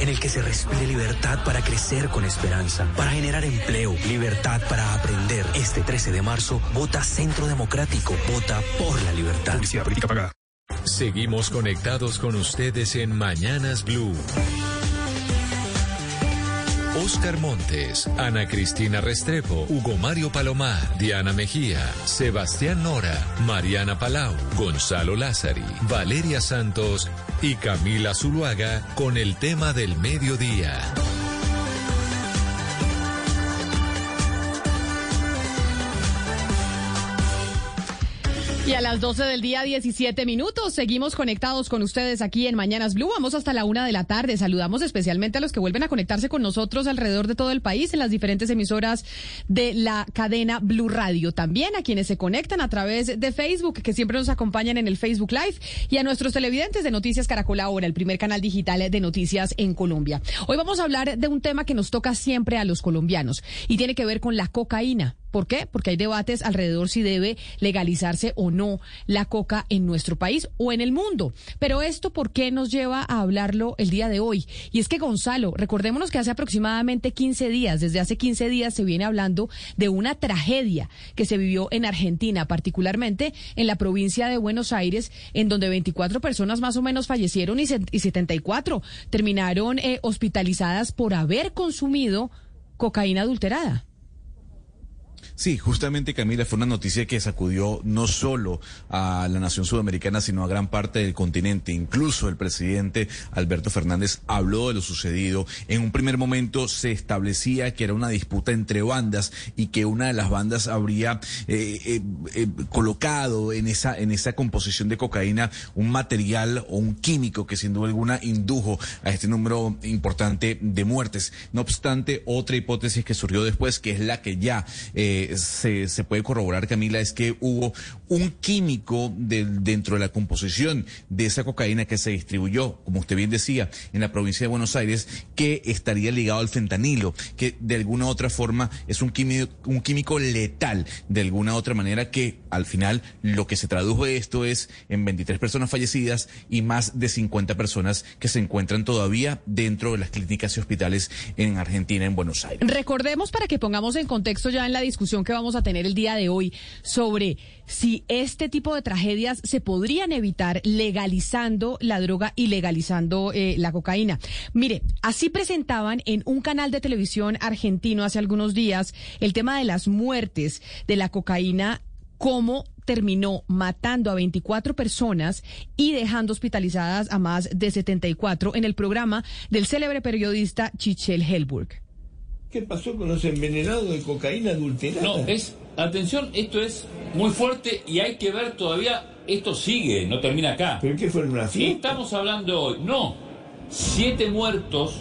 En el que se respire libertad para crecer con esperanza, para generar empleo, libertad para aprender. Este 13 de marzo, vota Centro Democrático, vota por la libertad. Seguimos conectados con ustedes en Mañanas Blue. Oscar Montes, Ana Cristina Restrepo, Hugo Mario Palomar, Diana Mejía, Sebastián Nora, Mariana Palau, Gonzalo Lázari, Valeria Santos y Camila Zuluaga con el tema del mediodía. Y a las 12 del día, 17 minutos, seguimos conectados con ustedes aquí en Mañanas Blue. Vamos hasta la una de la tarde. Saludamos especialmente a los que vuelven a conectarse con nosotros alrededor de todo el país en las diferentes emisoras de la cadena Blue Radio. También a quienes se conectan a través de Facebook, que siempre nos acompañan en el Facebook Live, y a nuestros televidentes de Noticias Caracol Ahora, el primer canal digital de noticias en Colombia. Hoy vamos a hablar de un tema que nos toca siempre a los colombianos y tiene que ver con la cocaína. ¿Por qué? Porque hay debates alrededor si debe legalizarse o no la coca en nuestro país o en el mundo. Pero esto, ¿por qué nos lleva a hablarlo el día de hoy? Y es que Gonzalo, recordémonos que hace aproximadamente 15 días, desde hace 15 días se viene hablando de una tragedia que se vivió en Argentina, particularmente en la provincia de Buenos Aires, en donde 24 personas más o menos fallecieron y, y 74 terminaron eh, hospitalizadas por haber consumido cocaína adulterada. Sí, justamente Camila fue una noticia que sacudió no solo a la nación sudamericana, sino a gran parte del continente. Incluso el presidente Alberto Fernández habló de lo sucedido. En un primer momento se establecía que era una disputa entre bandas y que una de las bandas habría eh, eh, eh, colocado en esa, en esa composición de cocaína un material o un químico que sin duda alguna indujo a este número importante de muertes. No obstante, otra hipótesis que surgió después, que es la que ya eh, se, puede corroborar, Camila, es que hubo un químico dentro de la composición de esa cocaína que se distribuyó, como usted bien decía, en la provincia de Buenos Aires, que estaría ligado al fentanilo, que de alguna u otra forma es un químico, un químico letal, de alguna u otra manera que al final lo que se tradujo de esto es en 23 personas fallecidas y más de 50 personas que se encuentran todavía dentro de las clínicas y hospitales en Argentina, en Buenos Aires. Recordemos para que pongamos en contexto ya en la discusión que vamos a tener el día de hoy sobre si este tipo de tragedias se podrían evitar legalizando la droga y legalizando eh, la cocaína. Mire, así presentaban en un canal de televisión argentino hace algunos días el tema de las muertes de la cocaína cómo terminó matando a 24 personas y dejando hospitalizadas a más de 74 en el programa del célebre periodista Chichel Helburg. ¿Qué pasó con los envenenados de cocaína adulterada? No, es, atención, esto es muy fuerte y hay que ver todavía, esto sigue, no termina acá. ¿Pero qué fue en una fiesta? Estamos hablando hoy, no, siete muertos,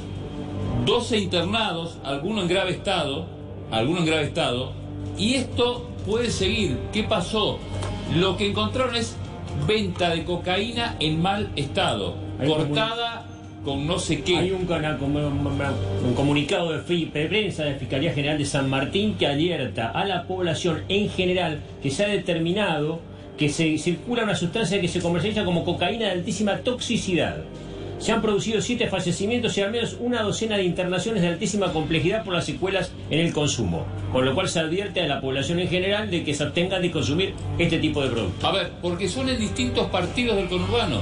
12 internados, algunos en grave estado, algunos en grave estado, y esto puede seguir. ¿Qué pasó? Lo que encontraron es venta de cocaína en mal estado, Hay como un- cortada con no sé qué. Hay un, un- un comunicado de prensa de Fiscalía General de San Martín que alerta a la población en general que se ha determinado que se circula una sustancia que se comercializa como cocaína de altísima toxicidad. Se han producido siete fallecimientos y al menos una docena de internaciones de altísima complejidad por las secuelas en el consumo, con lo cual se advierte a la población en general de que se abstengan de consumir este tipo de productos. A ver, porque son en distintos partidos del conurbano.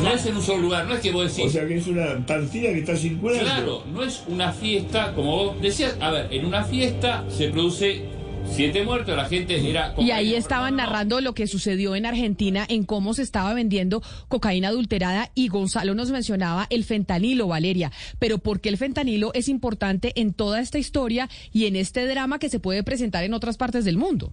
No es en un solo lugar, no es que vos decís. O sea que es una partida que está circulando. Claro, no es una fiesta, como vos decías, a ver, en una fiesta se produce siete muertos, la gente era... Y ahí estaban narrando lo que sucedió en Argentina, en cómo se estaba vendiendo cocaína adulterada y Gonzalo nos mencionaba el fentanilo, Valeria. Pero ¿por qué el fentanilo es importante en toda esta historia y en este drama que se puede presentar en otras partes del mundo?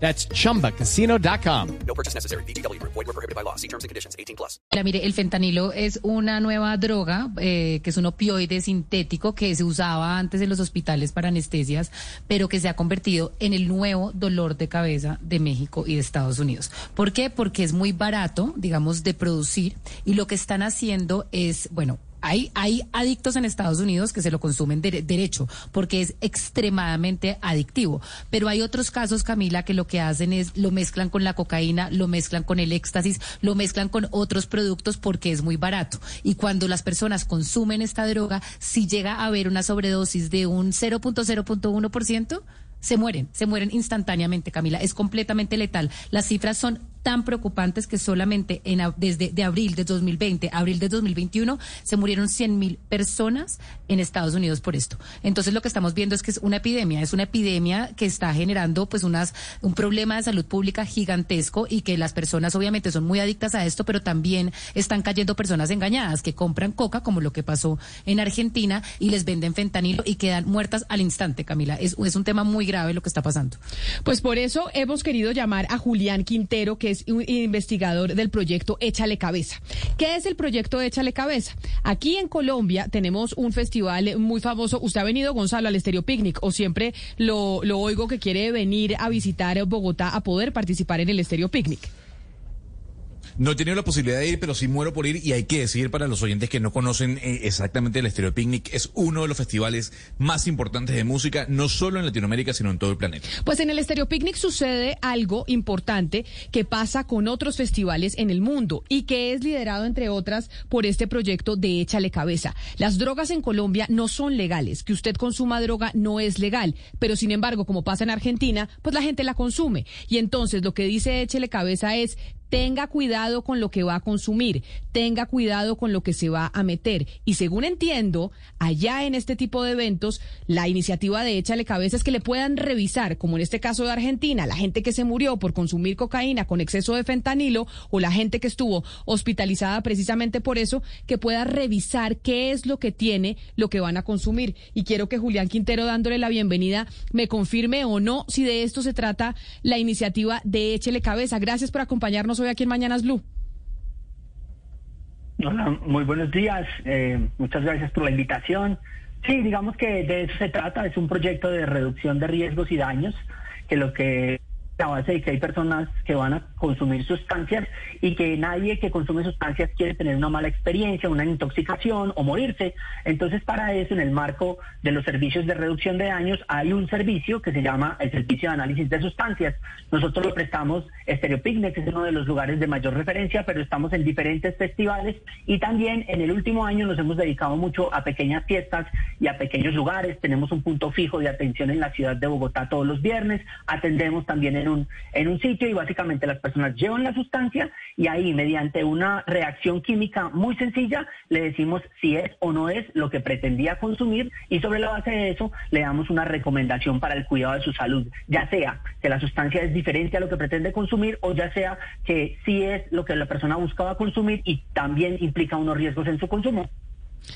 That's chumbacasino.com. No purchase necessary. BGW. Void were prohibited by law. See terms and conditions 18 plus. Mira, mire, el fentanilo es una nueva droga eh, que es un opioide sintético que se usaba antes en los hospitales para anestesias, pero que se ha convertido en el nuevo dolor de cabeza de México y de Estados Unidos. ¿Por qué? Porque es muy barato, digamos, de producir y lo que están haciendo es, bueno, hay, hay adictos en Estados Unidos que se lo consumen de, derecho porque es extremadamente adictivo. Pero hay otros casos, Camila, que lo que hacen es lo mezclan con la cocaína, lo mezclan con el éxtasis, lo mezclan con otros productos porque es muy barato. Y cuando las personas consumen esta droga, si llega a haber una sobredosis de un 0.0.1%, se mueren, se mueren instantáneamente, Camila. Es completamente letal. Las cifras son tan preocupantes que solamente en, desde de abril de 2020 abril de 2021 se murieron 100 mil personas en Estados Unidos por esto. Entonces lo que estamos viendo es que es una epidemia, es una epidemia que está generando pues unas un problema de salud pública gigantesco y que las personas obviamente son muy adictas a esto, pero también están cayendo personas engañadas que compran coca como lo que pasó en Argentina y les venden fentanilo y quedan muertas al instante, Camila. Es, es un tema muy grave lo que está pasando. Pues por eso hemos querido llamar a Julián Quintero, que es un investigador del proyecto Échale Cabeza. ¿Qué es el proyecto Échale Cabeza? Aquí en Colombia tenemos un festival muy famoso. ¿Usted ha venido, Gonzalo, al Estéreo Picnic o siempre lo, lo oigo que quiere venir a visitar Bogotá a poder participar en el Estéreo Picnic? No he tenido la posibilidad de ir, pero sí muero por ir y hay que decir para los oyentes que no conocen eh, exactamente el Estéreo Picnic, es uno de los festivales más importantes de música, no solo en Latinoamérica, sino en todo el planeta. Pues en el Estéreo Picnic sucede algo importante que pasa con otros festivales en el mundo y que es liderado, entre otras, por este proyecto de Échale Cabeza. Las drogas en Colombia no son legales, que usted consuma droga no es legal, pero sin embargo, como pasa en Argentina, pues la gente la consume. Y entonces lo que dice Échale Cabeza es tenga cuidado con lo que va a consumir, tenga cuidado con lo que se va a meter. Y según entiendo, allá en este tipo de eventos, la iniciativa de Échale Cabeza es que le puedan revisar, como en este caso de Argentina, la gente que se murió por consumir cocaína con exceso de fentanilo o la gente que estuvo hospitalizada precisamente por eso, que pueda revisar qué es lo que tiene, lo que van a consumir. Y quiero que Julián Quintero, dándole la bienvenida, me confirme o no si de esto se trata la iniciativa de Échale Cabeza. Gracias por acompañarnos hoy aquí en Mañanas Blue. Hola, muy buenos días. Eh, muchas gracias por la invitación. Sí, digamos que de eso se trata. Es un proyecto de reducción de riesgos y daños que lo que la base de que hay personas que van a consumir sustancias y que nadie que consume sustancias quiere tener una mala experiencia, una intoxicación o morirse. Entonces, para eso, en el marco de los servicios de reducción de daños, hay un servicio que se llama el Servicio de Análisis de Sustancias. Nosotros lo prestamos, Estereopicnic es uno de los lugares de mayor referencia, pero estamos en diferentes festivales y también en el último año nos hemos dedicado mucho a pequeñas fiestas y a pequeños lugares. Tenemos un punto fijo de atención en la ciudad de Bogotá todos los viernes. Atendemos también en un, en un sitio y básicamente las personas llevan la sustancia y ahí mediante una reacción química muy sencilla le decimos si es o no es lo que pretendía consumir y sobre la base de eso le damos una recomendación para el cuidado de su salud, ya sea que la sustancia es diferente a lo que pretende consumir o ya sea que sí es lo que la persona buscaba consumir y también implica unos riesgos en su consumo.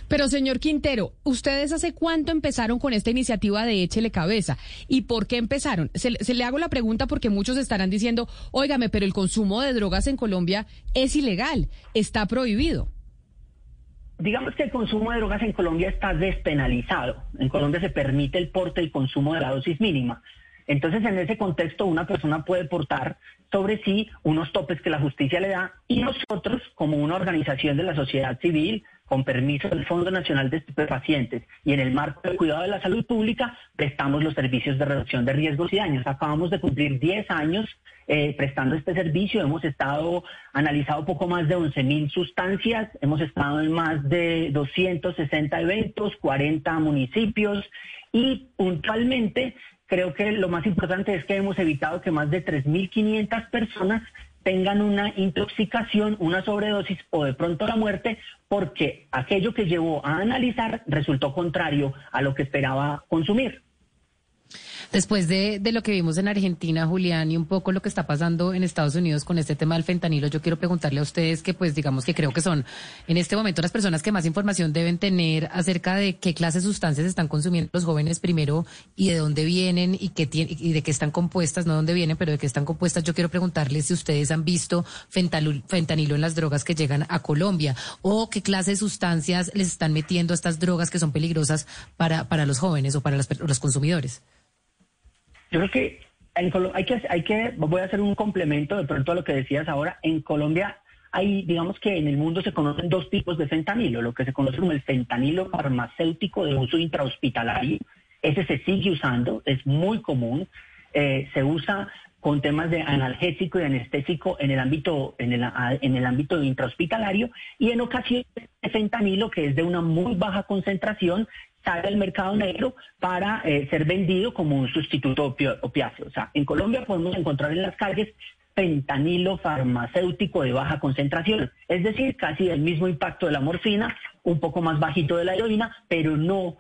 Pero señor Quintero, ¿ustedes hace cuánto empezaron con esta iniciativa de Échele Cabeza? ¿Y por qué empezaron? Se, le hago la pregunta porque muchos estarán diciendo, óigame, pero el consumo de drogas en Colombia es ilegal, está prohibido. Digamos que el consumo de drogas en Colombia está despenalizado. En Colombia se permite el porte y consumo de la dosis mínima. Entonces, en ese contexto, una persona puede portar sobre sí unos topes que la justicia le da y nosotros, como una organización de la sociedad civil, con permiso del Fondo Nacional de Estupefacientes y en el marco del cuidado de la salud pública, prestamos los servicios de reducción de riesgos y daños. Acabamos de cumplir 10 años eh, prestando este servicio. Hemos estado analizado poco más de 11 mil sustancias, hemos estado en más de 260 eventos, 40 municipios y puntualmente creo que lo más importante es que hemos evitado que más de 3.500 personas tengan una intoxicación, una sobredosis o de pronto la muerte, porque aquello que llevó a analizar resultó contrario a lo que esperaba consumir. Después de, lo que vimos en Argentina, Julián, y un poco lo que está pasando en Estados Unidos con este tema del fentanilo, yo quiero preguntarle a ustedes que, pues, digamos que creo que son en este momento las personas que más información deben tener acerca de qué clase de sustancias están consumiendo los jóvenes primero y de dónde vienen y, qué y de qué están compuestas, no dónde vienen, pero de qué están compuestas. Yo quiero preguntarles si ustedes han visto fentanilo en las drogas que llegan a Colombia o qué clase de sustancias les están metiendo a estas drogas que son peligrosas para, para los jóvenes o para los consumidores. Yo creo que en hay que hay que voy a hacer un complemento de pronto a lo que decías ahora. En Colombia hay, digamos que en el mundo se conocen dos tipos de fentanilo, lo que se conoce como el fentanilo farmacéutico de uso intrahospitalario. Ese se sigue usando, es muy común. Eh, se usa con temas de analgésico y anestésico en el ámbito en el, en el ámbito intrahospitalario y en ocasiones el fentanilo que es de una muy baja concentración sale al mercado negro para eh, ser vendido como un sustituto opiáceo. O sea, en Colombia podemos encontrar en las calles fentanilo farmacéutico de baja concentración, es decir, casi el mismo impacto de la morfina, un poco más bajito de la heroína, pero no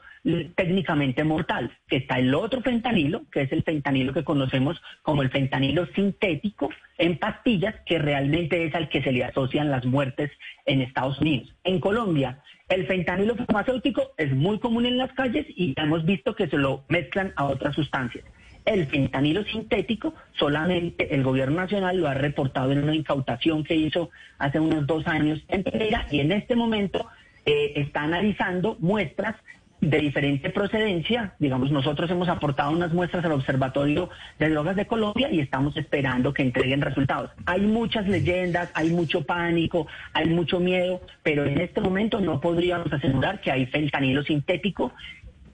técnicamente mortal. Está el otro fentanilo, que es el fentanilo que conocemos como el fentanilo sintético en pastillas, que realmente es al que se le asocian las muertes en Estados Unidos. En Colombia, el fentanilo farmacéutico es muy común en las calles y hemos visto que se lo mezclan a otras sustancias. El fentanilo sintético solamente el gobierno nacional lo ha reportado en una incautación que hizo hace unos dos años en Pereira y en este momento eh, está analizando muestras de diferente procedencia. Digamos, nosotros hemos aportado unas muestras al Observatorio de Drogas de Colombia y estamos esperando que entreguen resultados. Hay muchas leyendas, hay mucho pánico, hay mucho miedo, pero en este momento no podríamos asegurar que hay fentanilo sintético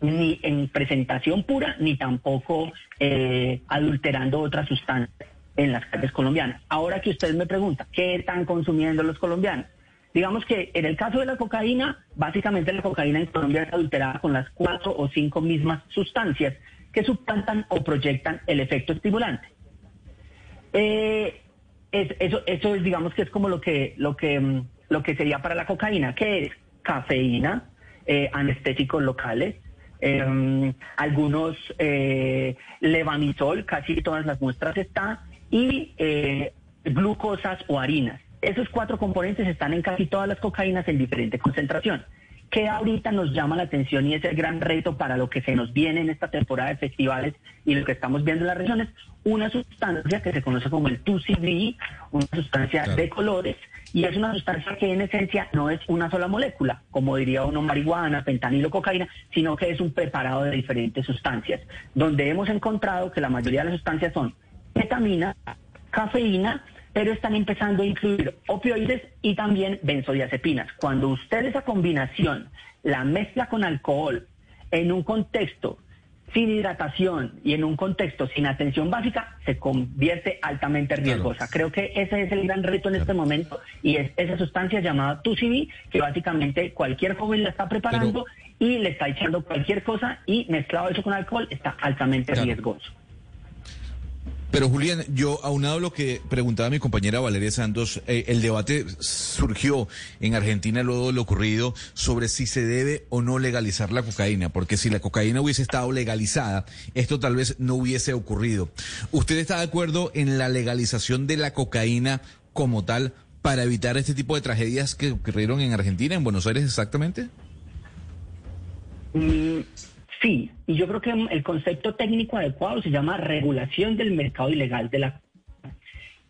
ni en presentación pura, ni tampoco eh, adulterando otras sustancias en las calles colombianas. Ahora que usted me pregunta, ¿qué están consumiendo los colombianos? Digamos que en el caso de la cocaína, básicamente la cocaína en Colombia es adulterada con las cuatro o cinco mismas sustancias que suplantan o proyectan el efecto estimulante. Eh, eso, es, digamos que es como lo que, lo que, mm, lo que sería para la cocaína, que es cafeína, eh, anestésicos locales, em, algunos eh, levamisol, casi todas las muestras está, y glucosas o harinas. Esos cuatro componentes están en casi todas las cocaínas en diferente concentración. Que ahorita nos llama la atención y es el gran reto para lo que se nos viene en esta temporada de festivales y lo que estamos viendo en las regiones, una sustancia que se conoce como el 2CB, una sustancia de colores, y es una sustancia que en esencia no es una sola molécula, como diría uno marihuana, fentanilo, cocaína, sino que es un preparado de diferentes sustancias, donde hemos encontrado que la mayoría de las sustancias son ketamina, cafeína, pero están empezando a incluir opioides y también benzodiazepinas. Cuando usted esa combinación la mezcla con alcohol en un contexto sin hidratación y en un contexto sin atención básica, se convierte altamente riesgosa. Creo que ese es el gran reto en este momento y es esa sustancia llamada 2 que básicamente cualquier joven la está preparando y le está echando cualquier cosa y mezclado eso con alcohol está altamente riesgoso. Pero Julián, yo aunado lo que preguntaba mi compañera Valeria Santos, eh, el debate surgió en Argentina luego de lo ocurrido sobre si se debe o no legalizar la cocaína, porque si la cocaína hubiese estado legalizada, esto tal vez no hubiese ocurrido. ¿Usted está de acuerdo en la legalización de la cocaína como tal para evitar este tipo de tragedias que ocurrieron en Argentina, en Buenos Aires exactamente? Mm, Sí, y yo creo que el concepto técnico adecuado se llama regulación del mercado ilegal de la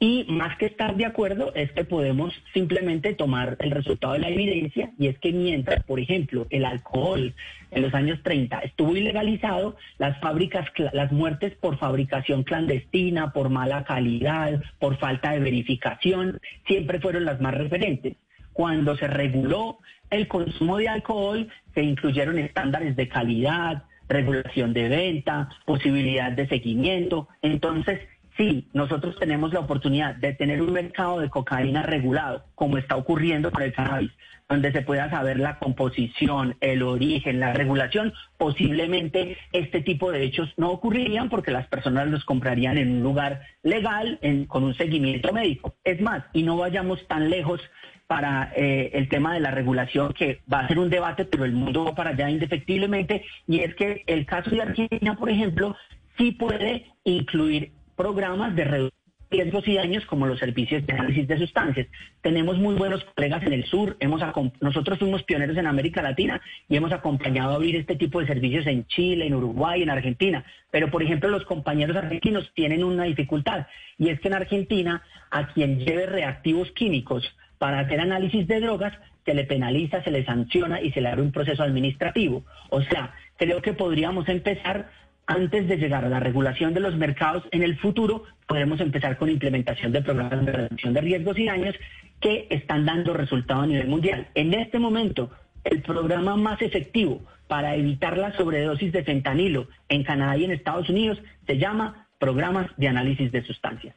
y más que estar de acuerdo es que podemos simplemente tomar el resultado de la evidencia y es que mientras, por ejemplo, el alcohol en los años 30 estuvo ilegalizado, las fábricas, las muertes por fabricación clandestina, por mala calidad, por falta de verificación, siempre fueron las más referentes. Cuando se reguló el consumo de alcohol, se incluyeron estándares de calidad, regulación de venta, posibilidad de seguimiento. Entonces, Sí, nosotros tenemos la oportunidad de tener un mercado de cocaína regulado, como está ocurriendo con el cannabis, donde se pueda saber la composición, el origen, la regulación. Posiblemente este tipo de hechos no ocurrirían porque las personas los comprarían en un lugar legal, con un seguimiento médico. Es más, y no vayamos tan lejos para eh, el tema de la regulación, que va a ser un debate, pero el mundo va para allá indefectiblemente, y es que el caso de Argentina, por ejemplo, sí puede incluir programas de reducción riesgos y daños como los servicios de análisis de sustancias. Tenemos muy buenos colegas en el sur, hemos nosotros fuimos pioneros en América Latina y hemos acompañado a abrir este tipo de servicios en Chile, en Uruguay, en Argentina. Pero, por ejemplo, los compañeros argentinos tienen una dificultad y es que en Argentina a quien lleve reactivos químicos para hacer análisis de drogas se le penaliza, se le sanciona y se le abre un proceso administrativo. O sea, creo que podríamos empezar antes de llegar a la regulación de los mercados en el futuro, podemos empezar con implementación de programas de reducción de riesgos y daños que están dando resultado a nivel mundial. En este momento, el programa más efectivo para evitar la sobredosis de fentanilo en Canadá y en Estados Unidos se llama programas de análisis de sustancias.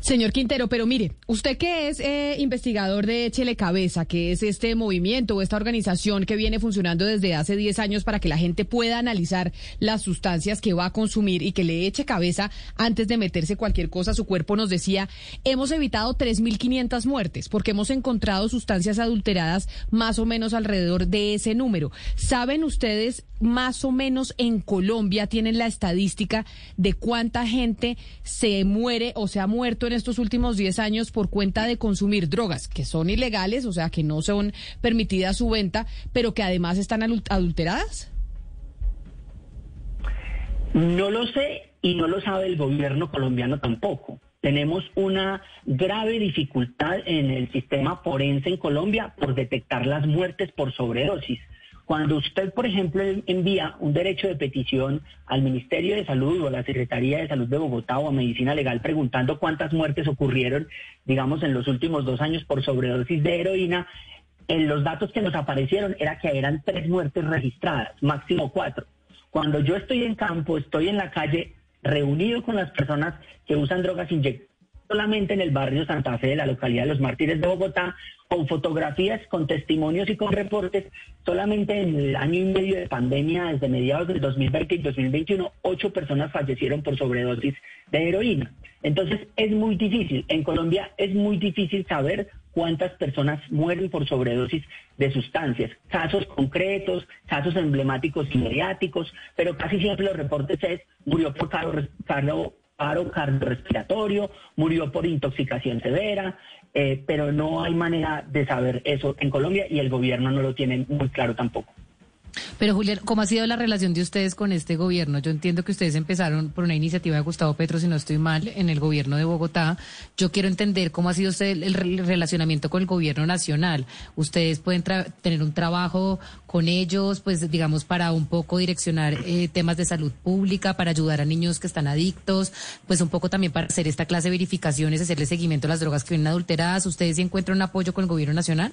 Señor Quintero, pero mire, usted que es eh, investigador de Échele Cabeza, que es este movimiento o esta organización que viene funcionando desde hace 10 años para que la gente pueda analizar las sustancias que va a consumir y que le eche cabeza antes de meterse cualquier cosa a su cuerpo, nos decía, hemos evitado 3.500 muertes porque hemos encontrado sustancias adulteradas más o menos alrededor de ese número. ¿Saben ustedes más o menos en Colombia, tienen la estadística de cuánta gente se muere o se ha muerto en estos últimos 10 años por cuenta de consumir drogas que son ilegales, o sea, que no son permitidas su venta, pero que además están adulteradas? No lo sé y no lo sabe el gobierno colombiano tampoco. Tenemos una grave dificultad en el sistema forense en Colombia por detectar las muertes por sobredosis. Cuando usted, por ejemplo, envía un derecho de petición al Ministerio de Salud o a la Secretaría de Salud de Bogotá o a Medicina Legal preguntando cuántas muertes ocurrieron, digamos, en los últimos dos años por sobredosis de heroína, en los datos que nos aparecieron era que eran tres muertes registradas, máximo cuatro. Cuando yo estoy en campo, estoy en la calle, reunido con las personas que usan drogas inyectadas, solamente en el barrio Santa Fe de la localidad de Los Mártires de Bogotá, con fotografías, con testimonios y con reportes, solamente en el año y medio de pandemia, desde mediados del 2020 y 2021, ocho personas fallecieron por sobredosis de heroína. Entonces es muy difícil, en Colombia es muy difícil saber cuántas personas mueren por sobredosis de sustancias. Casos concretos, casos emblemáticos y mediáticos, pero casi siempre los reportes es murió por carro, paro cardiorrespiratorio, murió por intoxicación severa, eh, pero no hay manera de saber eso en Colombia y el gobierno no lo tiene muy claro tampoco. Pero Julián, ¿cómo ha sido la relación de ustedes con este gobierno? Yo entiendo que ustedes empezaron por una iniciativa de Gustavo Petro, si no estoy mal, en el gobierno de Bogotá. Yo quiero entender cómo ha sido el, relacionamiento con el gobierno nacional. Ustedes pueden tener un trabajo con ellos, pues digamos, para un poco direccionar eh, temas de salud pública, para ayudar a niños que están adictos, pues un poco también para hacer esta clase de verificaciones, hacerle seguimiento a las drogas que vienen adulteradas. ¿Ustedes encuentran apoyo con el gobierno nacional?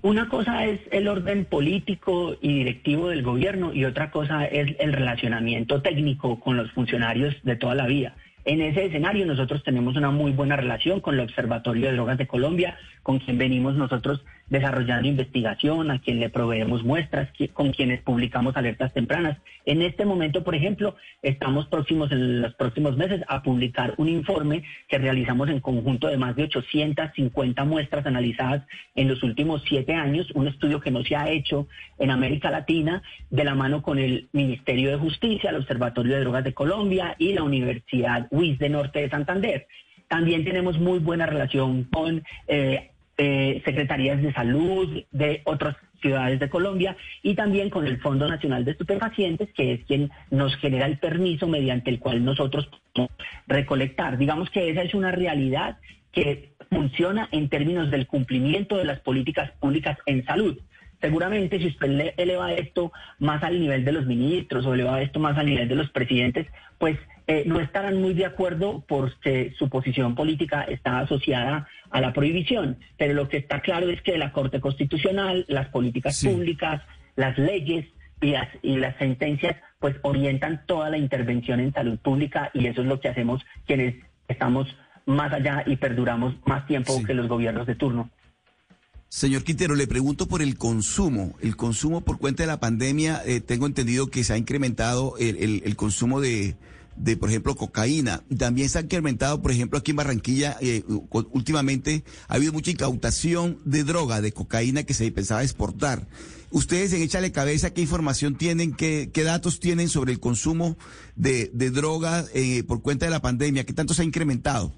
Una cosa es el orden político y directivo del gobierno y otra cosa es el relacionamiento técnico con los funcionarios de toda la vida. En ese escenario nosotros tenemos una muy buena relación con el Observatorio de Drogas de Colombia, con quien venimos nosotros desarrollando investigación, a quien le proveemos muestras, con quienes publicamos alertas tempranas. En este momento, por ejemplo, estamos próximos en los próximos meses a publicar un informe que realizamos en conjunto de más de 850 muestras analizadas en los últimos siete años, un estudio que no se ha hecho en América Latina de la mano con el Ministerio de Justicia, el Observatorio de Drogas de Colombia y la Universidad UIS de Norte de Santander. También tenemos muy buena relación con eh, eh, secretarías de salud de otras ciudades de Colombia y también con el Fondo Nacional de Estupefacientes, que es quien nos genera el permiso mediante el cual nosotros podemos recolectar. Digamos que esa es una realidad que funciona en términos del cumplimiento de las políticas públicas en salud. Seguramente si usted eleva esto más al nivel de los ministros o eleva esto más al nivel de los presidentes, pues eh, no estarán muy de acuerdo porque su posición política está asociada a la prohibición. Pero lo que está claro es que la Corte Constitucional, las políticas públicas, las leyes y las, y las sentencias pues orientan toda la intervención en salud pública y eso es lo que hacemos quienes estamos más allá y perduramos más tiempo que los gobiernos de turno. Señor Quintero, le pregunto por el consumo. El consumo por cuenta de la pandemia, eh, tengo entendido que se ha incrementado el, consumo de, de, por ejemplo, cocaína. También se ha incrementado, por ejemplo, aquí en Barranquilla, eh, últimamente ha habido mucha incautación de droga, de cocaína que se pensaba exportar. Ustedes en Échale Cabeza, ¿qué información tienen, qué, qué datos tienen sobre el consumo de, de droga eh, por cuenta de la pandemia? ¿Qué tanto se ha incrementado?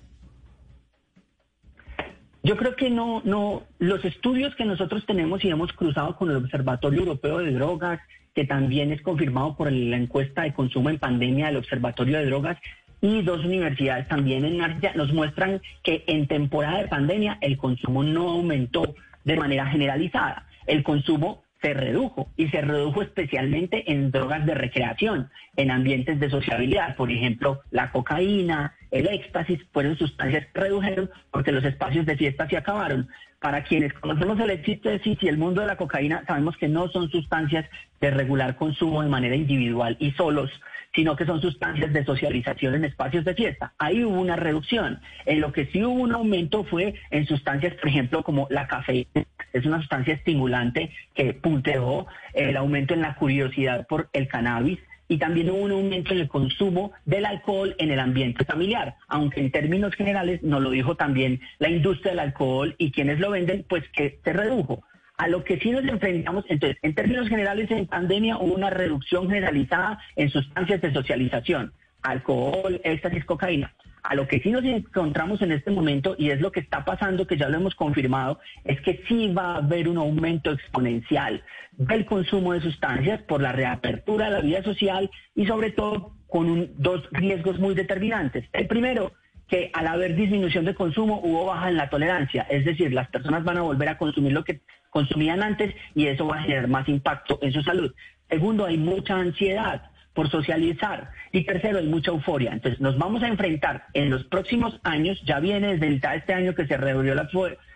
Yo creo que no, no, los estudios que nosotros tenemos y hemos cruzado con el Observatorio Europeo de Drogas, que también es confirmado por la encuesta de consumo en pandemia del Observatorio de Drogas, y dos universidades también en Narcia, nos muestran que en temporada de pandemia el consumo no aumentó de manera generalizada. El consumo se redujo y se redujo especialmente en drogas de recreación, en ambientes de sociabilidad, por ejemplo, la cocaína, el éxtasis, fueron sustancias que redujeron porque los espacios de fiesta se acabaron. Para quienes conocemos el éxtasis y el mundo de la cocaína, sabemos que no son sustancias de regular consumo de manera individual y solos, sino que son sustancias de socialización en espacios de fiesta. Ahí hubo una reducción. En lo que sí hubo un aumento fue en sustancias, por ejemplo, como la cafeína, es una sustancia estimulante que punteó el aumento en la curiosidad por el cannabis y también hubo un aumento en el consumo del alcohol en el ambiente familiar, aunque en términos generales nos lo dijo también la industria del alcohol y quienes lo venden, pues que se redujo. A lo que sí nos enfrentamos, entonces, en términos generales, en pandemia hubo una reducción generalizada en sustancias de socialización, alcohol, éxtasis, cocaína. A lo que sí nos encontramos en este momento, y es lo que está pasando, que ya lo hemos confirmado, es que sí va a haber un aumento exponencial del consumo de sustancias por la reapertura de la vida social y sobre todo con dos riesgos muy determinantes. El primero, que al haber disminución de consumo hubo baja en la tolerancia, es decir, las personas van a volver a consumir lo que consumían antes y eso va a generar más impacto en su salud. Segundo, hay mucha ansiedad por socializar. Y tercero, hay mucha euforia. Entonces, nos vamos a enfrentar en los próximos años, ya viene desde el, este año que se revolvió la,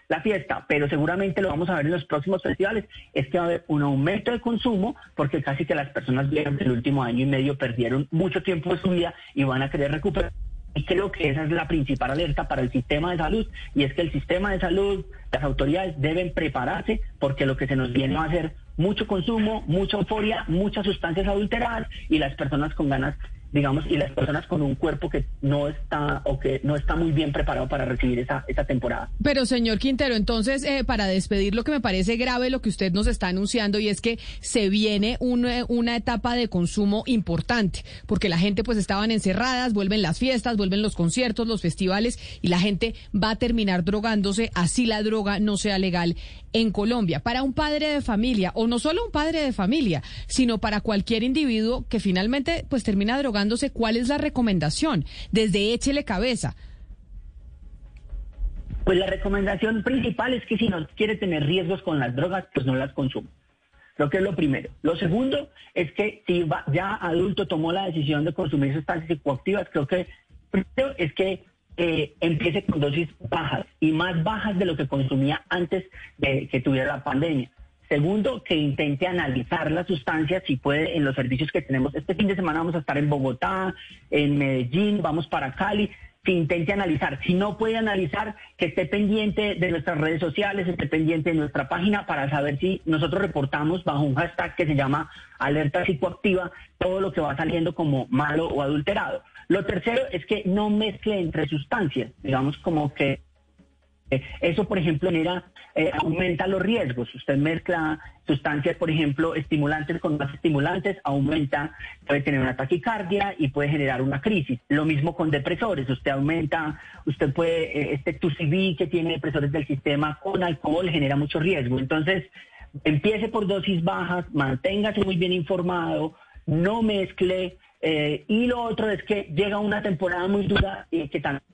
la fiesta, pero seguramente lo vamos a ver en los próximos festivales, es que va a haber un aumento de consumo porque casi que las personas vieron que el último año y medio perdieron mucho tiempo de su vida y van a querer recuperar y creo que esa es la principal alerta para el sistema de salud, y es que el sistema de salud, las autoridades deben prepararse porque lo que se nos viene a ser mucho consumo, mucha euforia, muchas sustancias adulteradas y las personas con ganas digamos, y las personas con un cuerpo que no está o que no está muy bien preparado para recibir esa, esa temporada. Pero señor Quintero, entonces, eh, para despedir lo que me parece grave lo que usted nos está anunciando y es que se viene una etapa de consumo importante, porque la gente pues estaban encerradas, vuelven las fiestas, vuelven los conciertos, los festivales y la gente va a terminar drogándose, así la droga no sea legal en Colombia. Para un padre de familia, o no solo un padre de familia, sino para cualquier individuo que finalmente pues termina drogando ¿cuál es la recomendación? Desde échele cabeza. Pues la recomendación principal es que si no quiere tener riesgos con las drogas, pues no las consuma. Creo que es lo primero. Lo segundo es que si ya adulto tomó la decisión de consumir sustancias psicoactivas, creo que primero es que eh, empiece con dosis bajas y más bajas de lo que consumía antes de que tuviera la pandemia. Segundo, que intente analizar las sustancias, si puede, en los servicios que tenemos. Este fin de semana vamos a estar en Bogotá, en Medellín, vamos para Cali. Que intente analizar. Si no puede analizar, que esté pendiente de nuestras redes sociales, esté pendiente de nuestra página para saber si nosotros reportamos bajo un hashtag que se llama alerta psicoactiva todo lo que va saliendo como malo o adulterado. Lo tercero es que no mezcle entre sustancias, digamos como que eso, por ejemplo, genera, eh, aumenta los riesgos. Usted mezcla sustancias, por ejemplo, estimulantes con más estimulantes, aumenta, puede tener una taquicardia y puede generar una crisis. Lo mismo con depresores. Usted aumenta, usted puede, eh, este TUCB que tiene depresores del sistema con alcohol genera mucho riesgo. Entonces, empiece por dosis bajas, manténgase muy bien informado, no mezcle. y lo otro es que llega una temporada muy dura y que también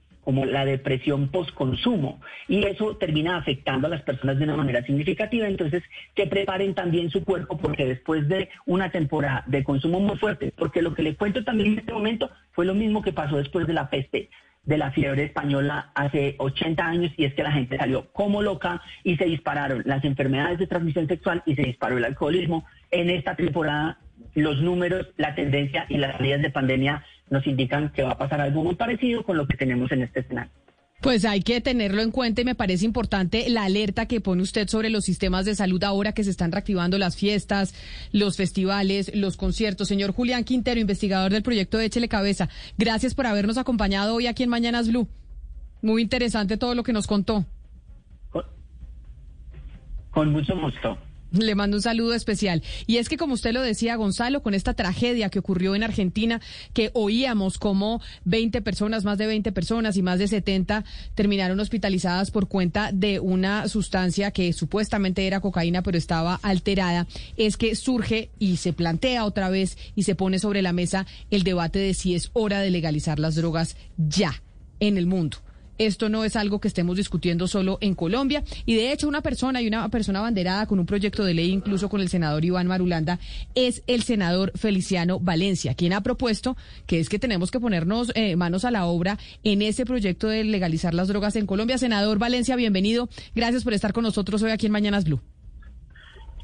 como la depresión post-consumo y eso termina afectando a las personas de una manera significativa. Entonces, que preparen también su cuerpo porque después de una temporada de consumo muy fuerte, porque lo que le cuento también en este momento fue lo mismo que pasó después de la peste de la fiebre española hace 80 años y es que la gente salió como loca y se dispararon las enfermedades de transmisión sexual y se disparó el alcoholismo. En esta temporada los números, la tendencia y las salidas de pandemia nos indican que va a pasar algo muy parecido con lo que tenemos en este escenario. Pues hay que tenerlo en cuenta y me parece importante la alerta que pone usted sobre los sistemas de salud ahora que se están reactivando las fiestas, los festivales, los conciertos. Señor Julián Quintero, investigador del proyecto de Échele Cabeza, gracias por habernos acompañado hoy aquí en Mañanas Blue. Muy interesante todo lo que nos contó. Con, con mucho gusto. Le mando un saludo especial. Y es que, como usted lo decía, Gonzalo, con esta tragedia que ocurrió en Argentina, que oíamos como 20 personas, más de 20 personas y más de 70 terminaron hospitalizadas por cuenta de una sustancia que supuestamente era cocaína, pero estaba alterada, es que surge y se plantea otra vez y se pone sobre la mesa el debate de si es hora de legalizar las drogas ya en el mundo. Esto no es algo que estemos discutiendo solo en Colombia. Y de hecho, una persona y una persona abanderada con un proyecto de ley, incluso con el senador Iván Marulanda, es el senador Feliciano Valencia, quien ha propuesto que es que tenemos que ponernos eh, manos a la obra en ese proyecto de legalizar las drogas en Colombia. Senador Valencia, bienvenido. Gracias por estar con nosotros hoy aquí en Mañanas Blue.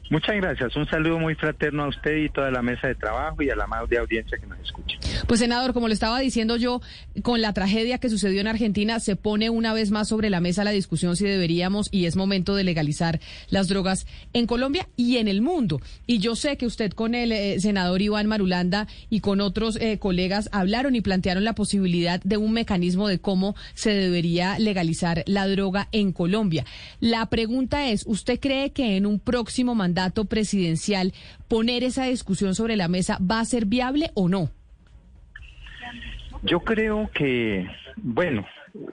Muchas gracias. Un saludo muy fraterno a usted y toda la mesa de trabajo y a la amable audiencia que nos escucha. Pues senador, como le estaba diciendo yo, con la tragedia que sucedió en Argentina, se pone una vez más sobre la mesa la discusión si deberíamos y es momento de legalizar las drogas en Colombia y en el mundo. Y yo sé que usted con el eh, senador Iván Marulanda y con otros eh, colegas hablaron y plantearon la posibilidad de un mecanismo de cómo se debería legalizar la droga en Colombia. La pregunta es, ¿usted cree que en un próximo mandato mandato presidencial, poner esa discusión sobre la mesa va a ser viable o no? Yo creo que, bueno,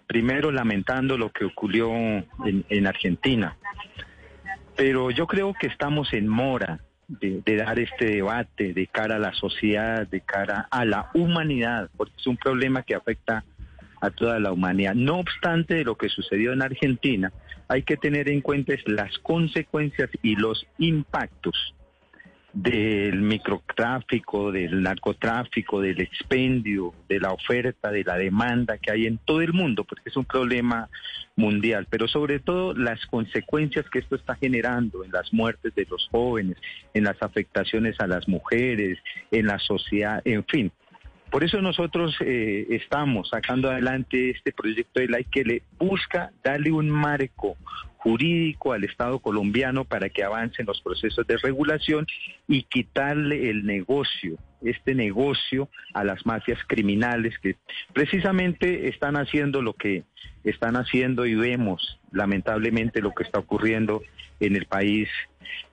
primero lamentando lo que ocurrió en, en Argentina, pero yo creo que estamos en mora de, de, dar este debate de cara a la sociedad, de cara a la humanidad, porque es un problema que afecta a toda la humanidad. No obstante de lo que sucedió en Argentina, hay que tener en cuenta las consecuencias y los impactos del microtráfico, del narcotráfico, del expendio, de la oferta, de la demanda que hay en todo el mundo, porque es un problema mundial, pero sobre todo las consecuencias que esto está generando en las muertes de los jóvenes, en las afectaciones a las mujeres, en la sociedad, en fin. Por eso nosotros eh, estamos sacando adelante este proyecto de ley que le busca darle un marco jurídico al Estado colombiano para que avancen los procesos de regulación y quitarle el negocio, este negocio a las mafias criminales que precisamente están haciendo lo que están haciendo y vemos lamentablemente lo que está ocurriendo en el país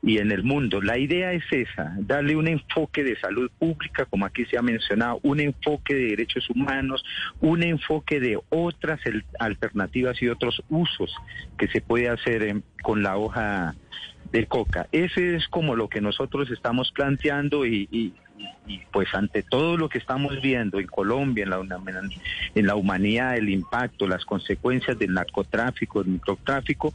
y en el mundo. La idea es esa, darle un enfoque de salud pública, como aquí se ha mencionado, un enfoque de derechos humanos, un enfoque de otras alternativas y otros usos que se puede hacer con la hoja de coca. Ese es como lo que nosotros estamos planteando y, y, y, pues ante todo lo que estamos viendo en Colombia, en la, en la humanidad, el impacto, las consecuencias del narcotráfico, del microtráfico,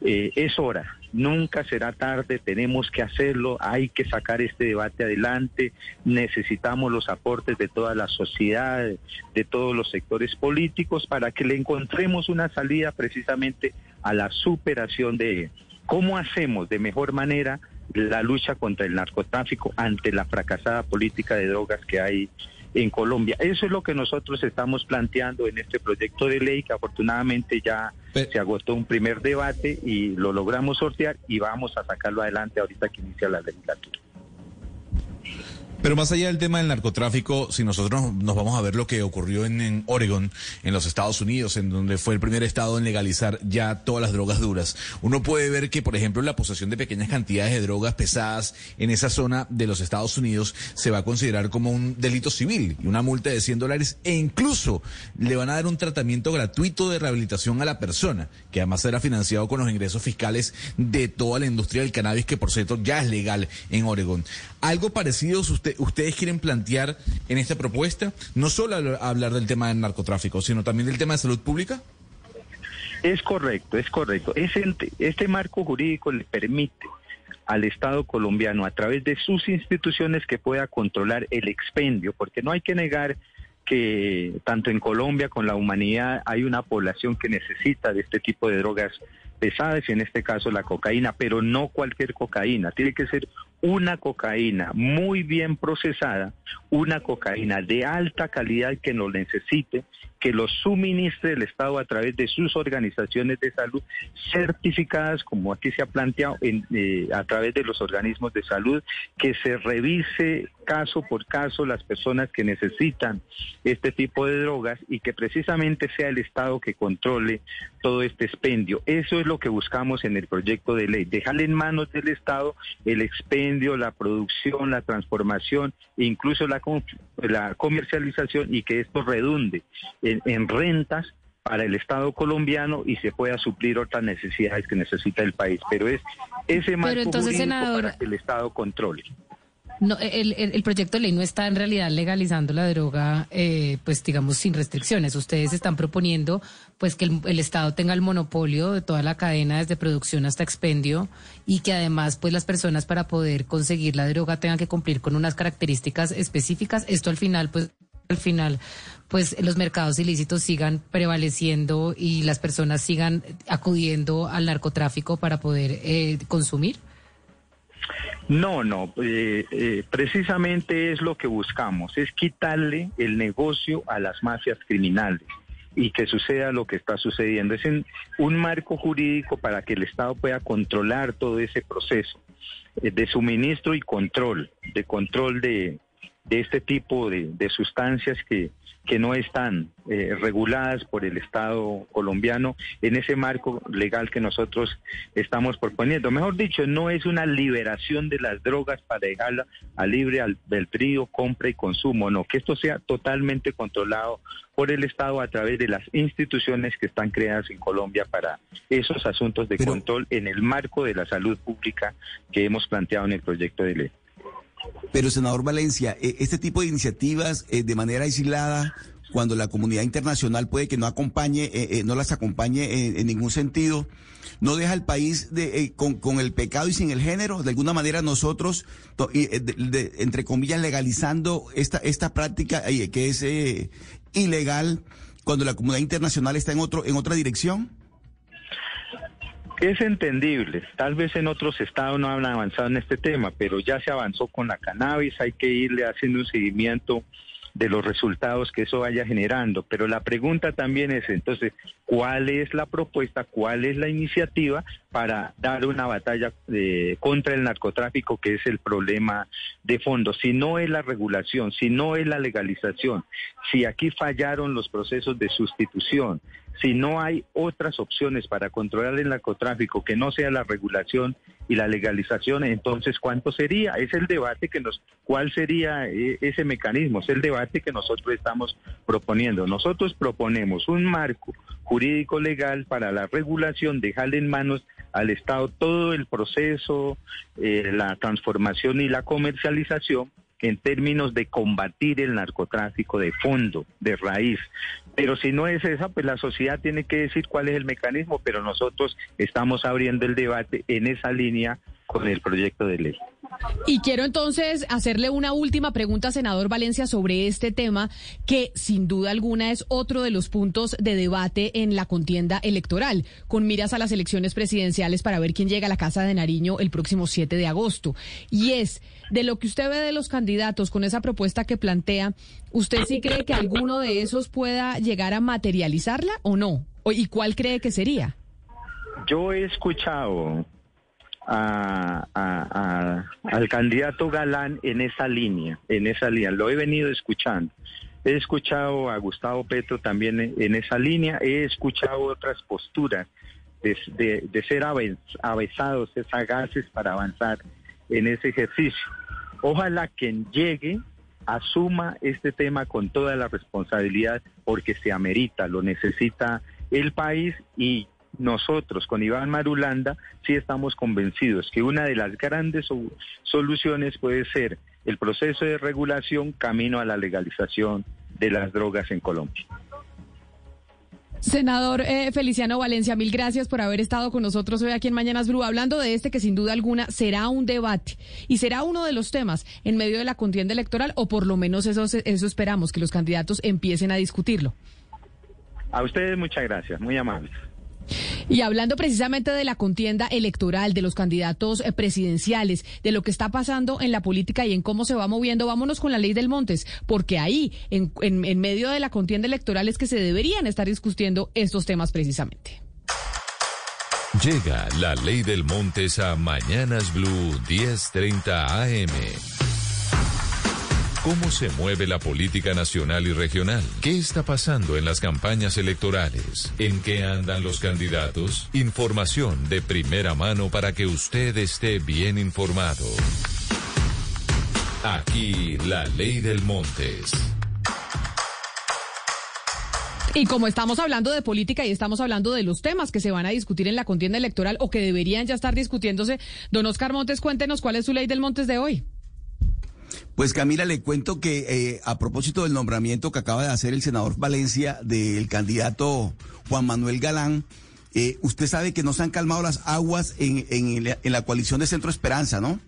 eh, es hora. Nunca será tarde, tenemos que hacerlo, hay que sacar este debate adelante, necesitamos los aportes de toda la sociedad, de todos los sectores políticos, para que le encontremos una salida precisamente a la superación de cómo hacemos de mejor manera la lucha contra el narcotráfico ante la fracasada política de drogas que hay en Colombia. Eso es lo que nosotros estamos planteando en este proyecto de ley que afortunadamente ya se agotó un primer debate y lo logramos sortear y vamos a sacarlo adelante ahorita que inicia la legislatura. Pero más allá del tema del narcotráfico, si nosotros nos vamos a ver lo que ocurrió en, en, Oregon, en los Estados Unidos, en donde fue el primer estado en legalizar ya todas las drogas duras, uno puede ver que, por ejemplo, la posesión de pequeñas cantidades de drogas pesadas en esa zona de los Estados Unidos se va a considerar como un delito civil y una multa de 100 dólares e incluso le van a dar un tratamiento gratuito de rehabilitación a la persona, que además será financiado con los ingresos fiscales de toda la industria del cannabis, que por cierto ya es legal en Oregon. Algo parecido usted ustedes quieren plantear en esta propuesta? No solo hablar del tema del narcotráfico, sino también del tema de salud pública. Es correcto, es correcto. Este, este marco jurídico le permite al Estado colombiano, a través de sus instituciones, que pueda controlar el expendio, porque no hay que negar que tanto en Colombia con la humanidad hay una población que necesita de este tipo de drogas pesadas y en este caso la cocaína, pero no cualquier cocaína, tiene que ser una cocaína muy bien procesada, una cocaína de alta calidad que lo necesite, que lo suministre el Estado a través de sus organizaciones de salud certificadas, como aquí se ha planteado, eh, a través de los organismos de salud, que se revise caso por caso las personas que necesitan este tipo de drogas y que precisamente sea el Estado que controle todo este expendio. Eso es lo que buscamos en el proyecto de ley, dejarle en manos del Estado el expendio, la producción, la transformación, incluso la, la comercialización y que esto redunde en, rentas para el Estado colombiano y se pueda suplir otras necesidades que necesita el país. Pero es ese marco entonces, para que el Estado controle. No, el, proyecto de ley no está en realidad legalizando la droga, eh, pues digamos, sin restricciones. Ustedes están proponiendo, pues, que el, el, Estado tenga el monopolio de toda la cadena, desde producción hasta expendio, y que además, pues, las personas para poder conseguir la droga tengan que cumplir con unas características específicas. Esto al final, pues, al final, pues los mercados ilícitos sigan prevaleciendo y las personas sigan acudiendo al narcotráfico para poder eh, consumir? No, no, eh, eh, precisamente es lo que buscamos, es quitarle el negocio a las mafias criminales y que suceda lo que está sucediendo. Es un marco jurídico para que el Estado pueda controlar todo ese proceso de suministro y control, de control de, de este tipo de, sustancias que, que, no están eh, reguladas por el Estado colombiano en ese marco legal que nosotros estamos proponiendo. Mejor dicho, no es una liberación de las drogas para dejarla a libre albedrío, compra y consumo, no, que esto sea totalmente controlado por el Estado a través de las instituciones que están creadas en Colombia para esos asuntos de control en el marco de la salud pública que hemos planteado en el proyecto de ley. Pero, senador Valencia, eh, este tipo de iniciativas eh, de manera aislada, cuando la comunidad internacional puede que no acompañe, eh, no las acompañe en ningún sentido, no deja al país de, con, el pecado y sin el género. De alguna manera nosotros, entre comillas, legalizando esta, esta práctica que es ilegal cuando la comunidad internacional está en, otro, en otra dirección. Es entendible, tal vez en otros estados no han avanzado en este tema, pero ya se avanzó con la cannabis, hay que irle haciendo un seguimiento de los resultados que eso vaya generando. Pero la pregunta también es entonces, ¿cuál es la propuesta, cuál es la iniciativa para dar una batalla eh, contra el narcotráfico, que es el problema de fondo? Si no es la regulación, si no es la legalización, si aquí fallaron los procesos de sustitución, si no hay otras opciones para controlar el narcotráfico que no sea la regulación y la legalización, entonces ¿cuánto sería? Es el debate que nos, ¿cuál sería eh, ese mecanismo? Es el debate que nosotros estamos proponiendo. Nosotros proponemos un marco jurídico legal para la regulación, dejarle en manos al Estado todo el proceso, eh, la transformación y la comercialización en términos de combatir el narcotráfico de fondo, de raíz. Pero si no es esa, pues la sociedad tiene que decir cuál es el mecanismo, pero nosotros estamos abriendo el debate en esa línea con el proyecto de ley. Y quiero entonces hacerle una última pregunta, senador Valencia, sobre este tema, que sin duda alguna es otro de los puntos de debate en la contienda electoral, con miras a las elecciones presidenciales para ver quién llega a la Casa de Nariño el próximo 7 de agosto. Y es, de lo que usted ve de los candidatos con esa propuesta que plantea, ¿usted sí cree que alguno de esos pueda llegar a materializarla o no? ¿Y cuál cree que sería? Yo he escuchado a- a- al candidato Galán en esa línea, en esa línea. Lo he venido escuchando. He escuchado a Gustavo Petro también en, esa línea. He escuchado otras posturas de, de- de ser aves- avesados, sagaces para avanzar en ese ejercicio. Ojalá quien llegue asuma este tema con toda la responsabilidad porque se amerita, lo necesita el país y nosotros con Iván Marulanda sí estamos convencidos que una de las grandes so- soluciones puede ser el proceso de regulación camino a la legalización de las drogas en Colombia. Senador eh, Feliciano Valencia, mil gracias por haber estado con nosotros hoy aquí en Mañanas Blue, hablando de este que sin duda alguna será un debate y será uno de los temas en medio de la contienda electoral, o por lo menos eso, eso esperamos, que los candidatos empiecen a discutirlo. A ustedes muchas gracias, muy amables. Y hablando precisamente de la contienda electoral, de los candidatos eh, presidenciales, de lo que está pasando en la política y en cómo se va moviendo, vámonos con la ley del Montes, porque ahí, en, medio de la contienda electoral, es que se deberían estar discutiendo estos temas precisamente. Llega la ley del Montes a Mañanas Blue 1030 AM. ¿Cómo se mueve la política nacional y regional? ¿Qué está pasando en las campañas electorales? ¿En qué andan los candidatos? Información de primera mano para que usted esté bien informado. Aquí la ley del Montes. Y como estamos hablando de política y estamos hablando de los temas que se van a discutir en la contienda electoral o que deberían ya estar discutiéndose, don Oscar Montes, cuéntenos cuál es su ley del Montes de hoy. Pues Camila, le cuento que eh, a propósito del nombramiento que acaba de hacer el senador Valencia del candidato Juan Manuel Galán, eh, usted sabe que no se han calmado las aguas en, en la- en la coalición de Centro Esperanza, ¿no?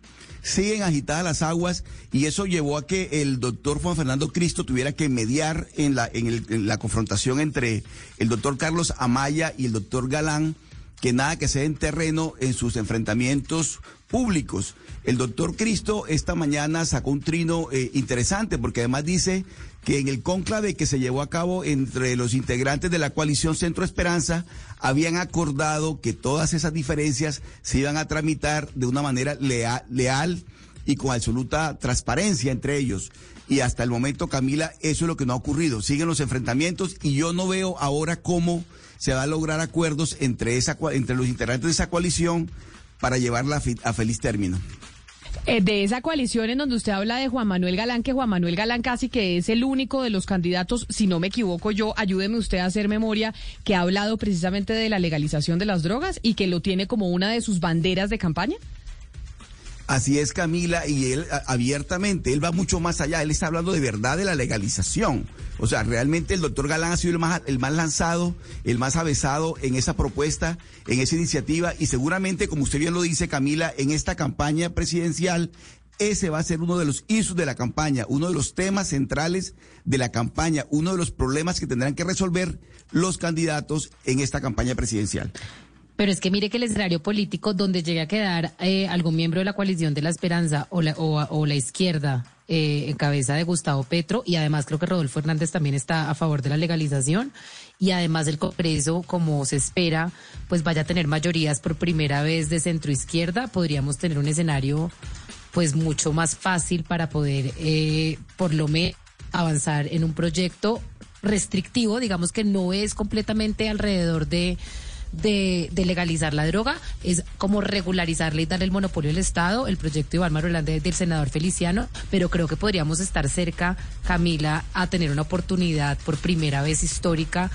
Siguen agitadas las aguas y eso llevó a que el doctor Juan Fernando Cristo tuviera que mediar en la, en en la confrontación entre el doctor Carlos Amaya y el doctor Galán que nada que sea en terreno en sus enfrentamientos públicos. El doctor Cristo esta mañana sacó un trino eh, interesante porque además dice que en el cónclave que se llevó a cabo entre los integrantes de la coalición Centro Esperanza habían acordado que todas esas diferencias se iban a tramitar de una manera lea- leal y con absoluta transparencia entre ellos. Y hasta el momento, Camila, eso es lo que no ha ocurrido. Siguen los enfrentamientos y yo no veo ahora cómo se va a lograr acuerdos entre, esa, entre los integrantes de esa coalición para llevarla a feliz término. Eh, de esa coalición en donde usted habla de Juan Manuel Galán, que Juan Manuel Galán casi que es el único de los candidatos, si no me equivoco yo, ayúdeme usted a hacer memoria, que ha hablado precisamente de la legalización de las drogas y que lo tiene como una de sus banderas de campaña. Así es, Camila, y él abiertamente, él va mucho más allá, él está hablando de verdad de la legalización. O sea, realmente el doctor Galán ha sido el más, el más lanzado, el más avesado en esa propuesta, en esa iniciativa, y seguramente, como usted bien lo dice, Camila, en esta campaña presidencial, ese va a ser uno de los issues de la campaña, uno de los temas centrales de la campaña, uno de los problemas que tendrán que resolver los candidatos en esta campaña presidencial. Pero es que mire que el escenario político donde llegue a quedar eh, algún miembro de la coalición de la esperanza o la, o, la izquierda eh, en cabeza de Gustavo Petro y además creo que Rodolfo Hernández también está a favor de la legalización y además el Congreso, como se espera, pues vaya a tener mayorías por primera vez de centro izquierda, podríamos tener un escenario pues mucho más fácil para poder eh, por lo menos avanzar en un proyecto restrictivo, digamos que no es completamente alrededor de, de, de legalizar la droga, es como regularizarla y darle el monopolio al Estado, el proyecto de Iván Marulanda del senador Feliciano, pero creo que podríamos estar cerca, Camila, a tener una oportunidad por primera vez histórica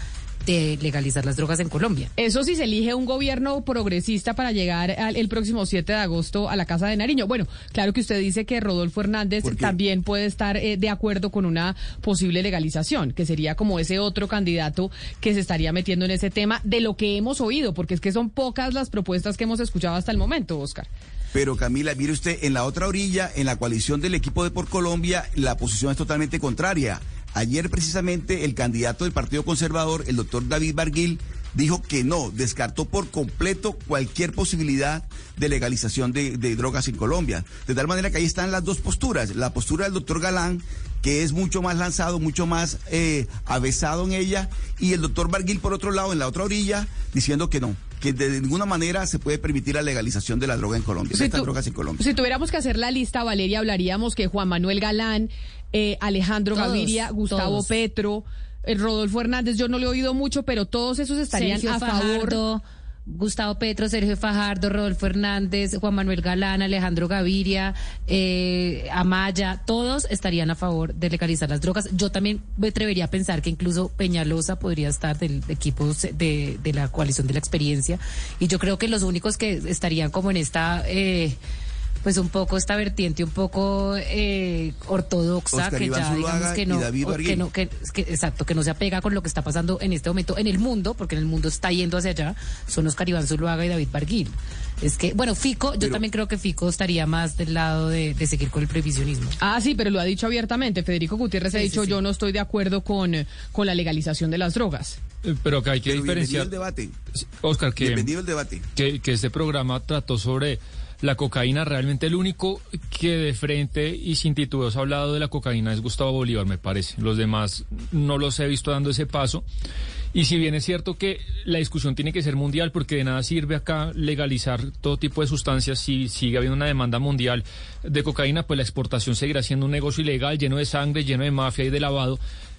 de legalizar las drogas en Colombia. Eso sí se elige un gobierno progresista para llegar al- el próximo 7 de agosto a la Casa de Nariño. Bueno, claro que usted dice que Rodolfo Hernández también puede estar eh, de acuerdo con una posible legalización, que sería como ese otro candidato que se estaría metiendo en ese tema de lo que hemos oído, porque es que son pocas las propuestas que hemos escuchado hasta el momento, Oscar. Pero Camila, mire usted, en la otra orilla, en la coalición del equipo de Por Colombia, la posición es totalmente contraria. Ayer precisamente el candidato del Partido Conservador, el doctor David Barguil, dijo que no, descartó por completo cualquier posibilidad de legalización de, de drogas en Colombia. De tal manera que ahí están las dos posturas. La postura del doctor Galán, que es mucho más lanzado, mucho más eh, avesado en ella, y el doctor Barguil, por otro lado, en la otra orilla, diciendo que no, que de ninguna manera se puede permitir la legalización de la droga en Colombia, de estas drogas en Colombia. Si tuviéramos que hacer la lista, Valeria, hablaríamos que Juan Manuel Galán, eh, Alejandro Todos, Gaviria, Gustavo todos. Petro, eh, Rodolfo Hernández, yo no le he oído mucho, pero todos esos estarían Sergio a favor. Fajardo, Gustavo Petro, Sergio Fajardo, Rodolfo Hernández, Juan Manuel Galán, Alejandro Gaviria, eh, Amaya, todos estarían a favor de legalizar las drogas. Yo también me atrevería a pensar que incluso Peñalosa podría estar del equipo de, de la coalición de la experiencia. Y yo creo que los únicos que estarían como en esta... Eh, pues un poco esta vertiente un poco eh, ortodoxa Oscar que Iván ya digamos que no, que Barguil. no que, que- exacto que no se apega con lo que está pasando en este momento en el mundo porque en el mundo está yendo hacia allá son Oscar Iván Zuluaga y David Barguil es que bueno Fico yo también creo que Fico estaría más del lado de, de seguir con el prohibicionismo Ah, sí, pero lo ha dicho abiertamente. Federico Gutiérrez ha Sí, dicho, sí. yo no estoy de acuerdo con, con la legalización de las drogas. Eh, Pero que hay que Pero bienvenido diferenciar. el debate. Oscar, que, Bienvenido el debate. que, que este programa trató sobre la cocaína. Realmente el único que de frente y sin titubeos ha hablado de la cocaína es Gustavo Bolívar, me parece. Los demás no los he visto dando ese paso. Y si bien es cierto que la discusión tiene que ser mundial, porque de nada sirve acá legalizar todo tipo de sustancias si sigue habiendo una demanda mundial de cocaína, pues la exportación seguirá siendo un negocio ilegal, lleno de sangre, lleno de mafia y de lavado.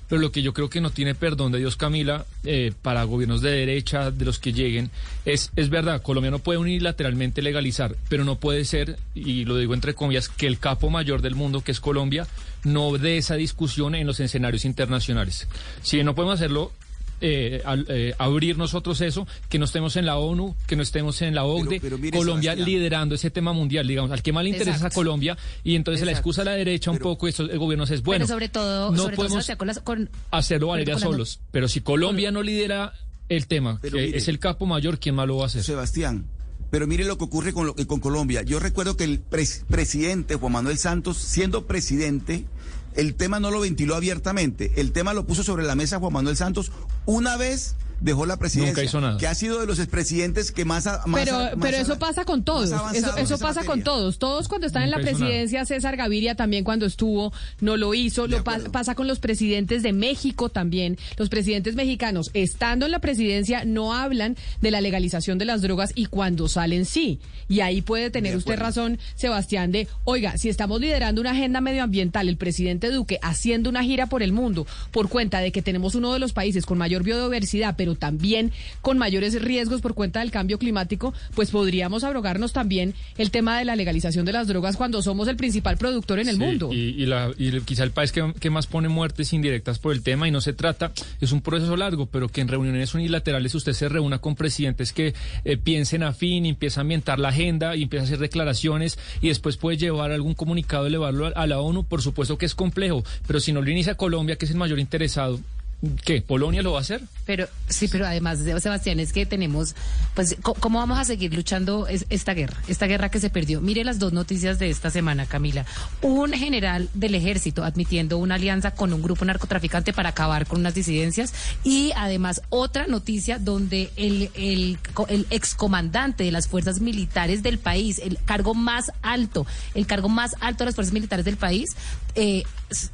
Pero lo que yo creo que no tiene perdón de Dios, Camila, eh, para gobiernos de derecha, de los que lleguen, es, es verdad, Colombia no puede unilateralmente legalizar, pero no puede ser, y lo digo entre comillas, que el capo mayor del mundo, que es Colombia, no dé esa discusión en los escenarios internacionales. Si no podemos hacerlo, eh, al- eh, abrir nosotros eso, que no estemos en la ONU, que no estemos en la OCDE, pero mire, Colombia Sebastián. liderando ese tema mundial, digamos, al que más le interesa es a Exacto. Colombia, y entonces la Exacto. excusa a la derecha un poco, estos gobiernos es bueno. pero sobre todo no sobre podemos Sebastián, con las- con- hacerlo Valeria las- solos, pero si Colombia no lidera el tema, Pero que mire, es el capo mayor, ¿quién más lo va a hacer? Sebastián, pero mire lo que ocurre con, lo- con Colombia. Yo recuerdo que el pres- presidente Juan Manuel Santos, siendo presidente, el tema no lo ventiló abiertamente. El tema lo puso sobre la mesa Juan Manuel Santos una vez dejó la presidencia. Nunca hizo nada. Que ha sido de los expresidentes que más... ha- más Pero, más pero eso pasa con todos. Eso, eso pasa con todos. Todos cuando están en la presidencia, César Gaviria también cuando estuvo no lo hizo. Lo pa- pasa con los presidentes de México también. Los presidentes mexicanos, estando en la presidencia, no hablan de la legalización de las drogas y cuando salen sí. Y ahí puede tener usted razón, Sebastián, de, oiga, si estamos liderando una agenda medioambiental, el presidente Duque haciendo una gira por el mundo por cuenta de que tenemos uno de los países con mayor biodiversidad, pero también con mayores riesgos por cuenta del cambio climático, pues podríamos abrogarnos también el tema de la legalización de las drogas cuando somos el principal productor en el Sí, mundo. Y, y la- y quizá el país que, que más pone muertes indirectas por el tema y no se trata, es un proceso largo, pero que en reuniones unilaterales usted se reúna con presidentes que eh, piensen afín, empieza a ambientar la agenda y empieza a hacer declaraciones y después puede llevar algún comunicado, elevarlo a, a la ONU, por supuesto que es complejo, pero si no lo inicia Colombia, que es el mayor interesado, ¿qué? ¿Polonia lo va a hacer? Pero sí, pero además, Sebastián, es que tenemos, pues, ¿cómo vamos a seguir luchando es- esta guerra? Esta guerra que se perdió. Mire las dos noticias de esta semana, Camila. Un general del ejército admitiendo una alianza con un grupo narcotraficante para acabar con unas disidencias y además otra noticia donde el, el excomandante de las fuerzas militares del país, el cargo más alto, el cargo más alto de las fuerzas militares del país, eh,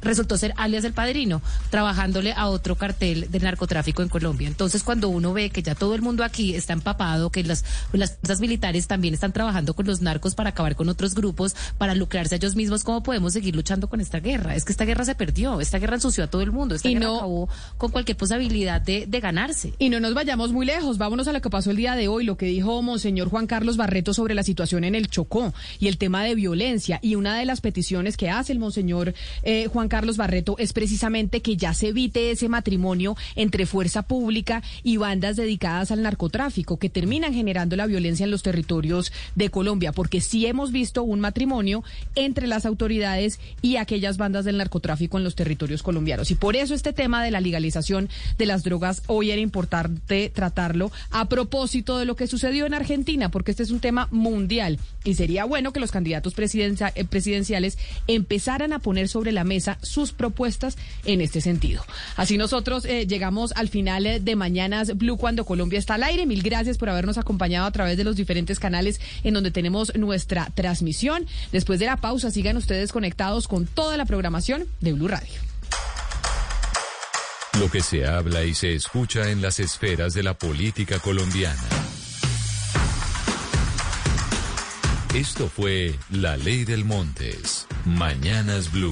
resultó ser alias el padrino, trabajándole a otro cartel del narcotráfico en Colombia. Entonces, cuando uno ve que ya todo el mundo aquí está empapado, que las, las fuerzas militares también están trabajando con los narcos para acabar con otros grupos, para lucrarse a ellos mismos, ¿cómo podemos seguir luchando con esta guerra? Es que esta guerra se perdió, esta guerra ensució a todo el mundo, esta Y guerra no- acabó con cualquier posibilidad de, de ganarse. Y no nos vayamos muy lejos, vámonos a lo que pasó el día de hoy, lo que dijo Monseñor Juan Carlos Barreto sobre la situación en el Chocó y el tema de violencia. Y una de las peticiones que hace el Monseñor eh, Juan Carlos Barreto es precisamente que ya se evite ese matrimonio entre fuerza pública y bandas dedicadas al narcotráfico que terminan generando la violencia en los territorios de Colombia, porque sí hemos visto un matrimonio entre las autoridades y aquellas bandas del narcotráfico en los territorios colombianos. Y por eso este tema de la legalización de las drogas hoy era importante tratarlo a propósito de lo que sucedió en Argentina, porque este es un tema mundial y sería bueno que los candidatos eh, presidenciales empezaran a poner sobre la mesa sus propuestas en este sentido. Así nosotros eh, llegamos al final eh, de Mañanas Blue cuando Colombia está al aire. Mil gracias por habernos acompañado a través de los diferentes canales en donde tenemos nuestra transmisión. Después de la pausa, sigan ustedes conectados con toda la programación de Blue Radio. Lo que se habla y se escucha en las esferas de la política colombiana. Esto fue La Ley del Montes. Mañanas Blue.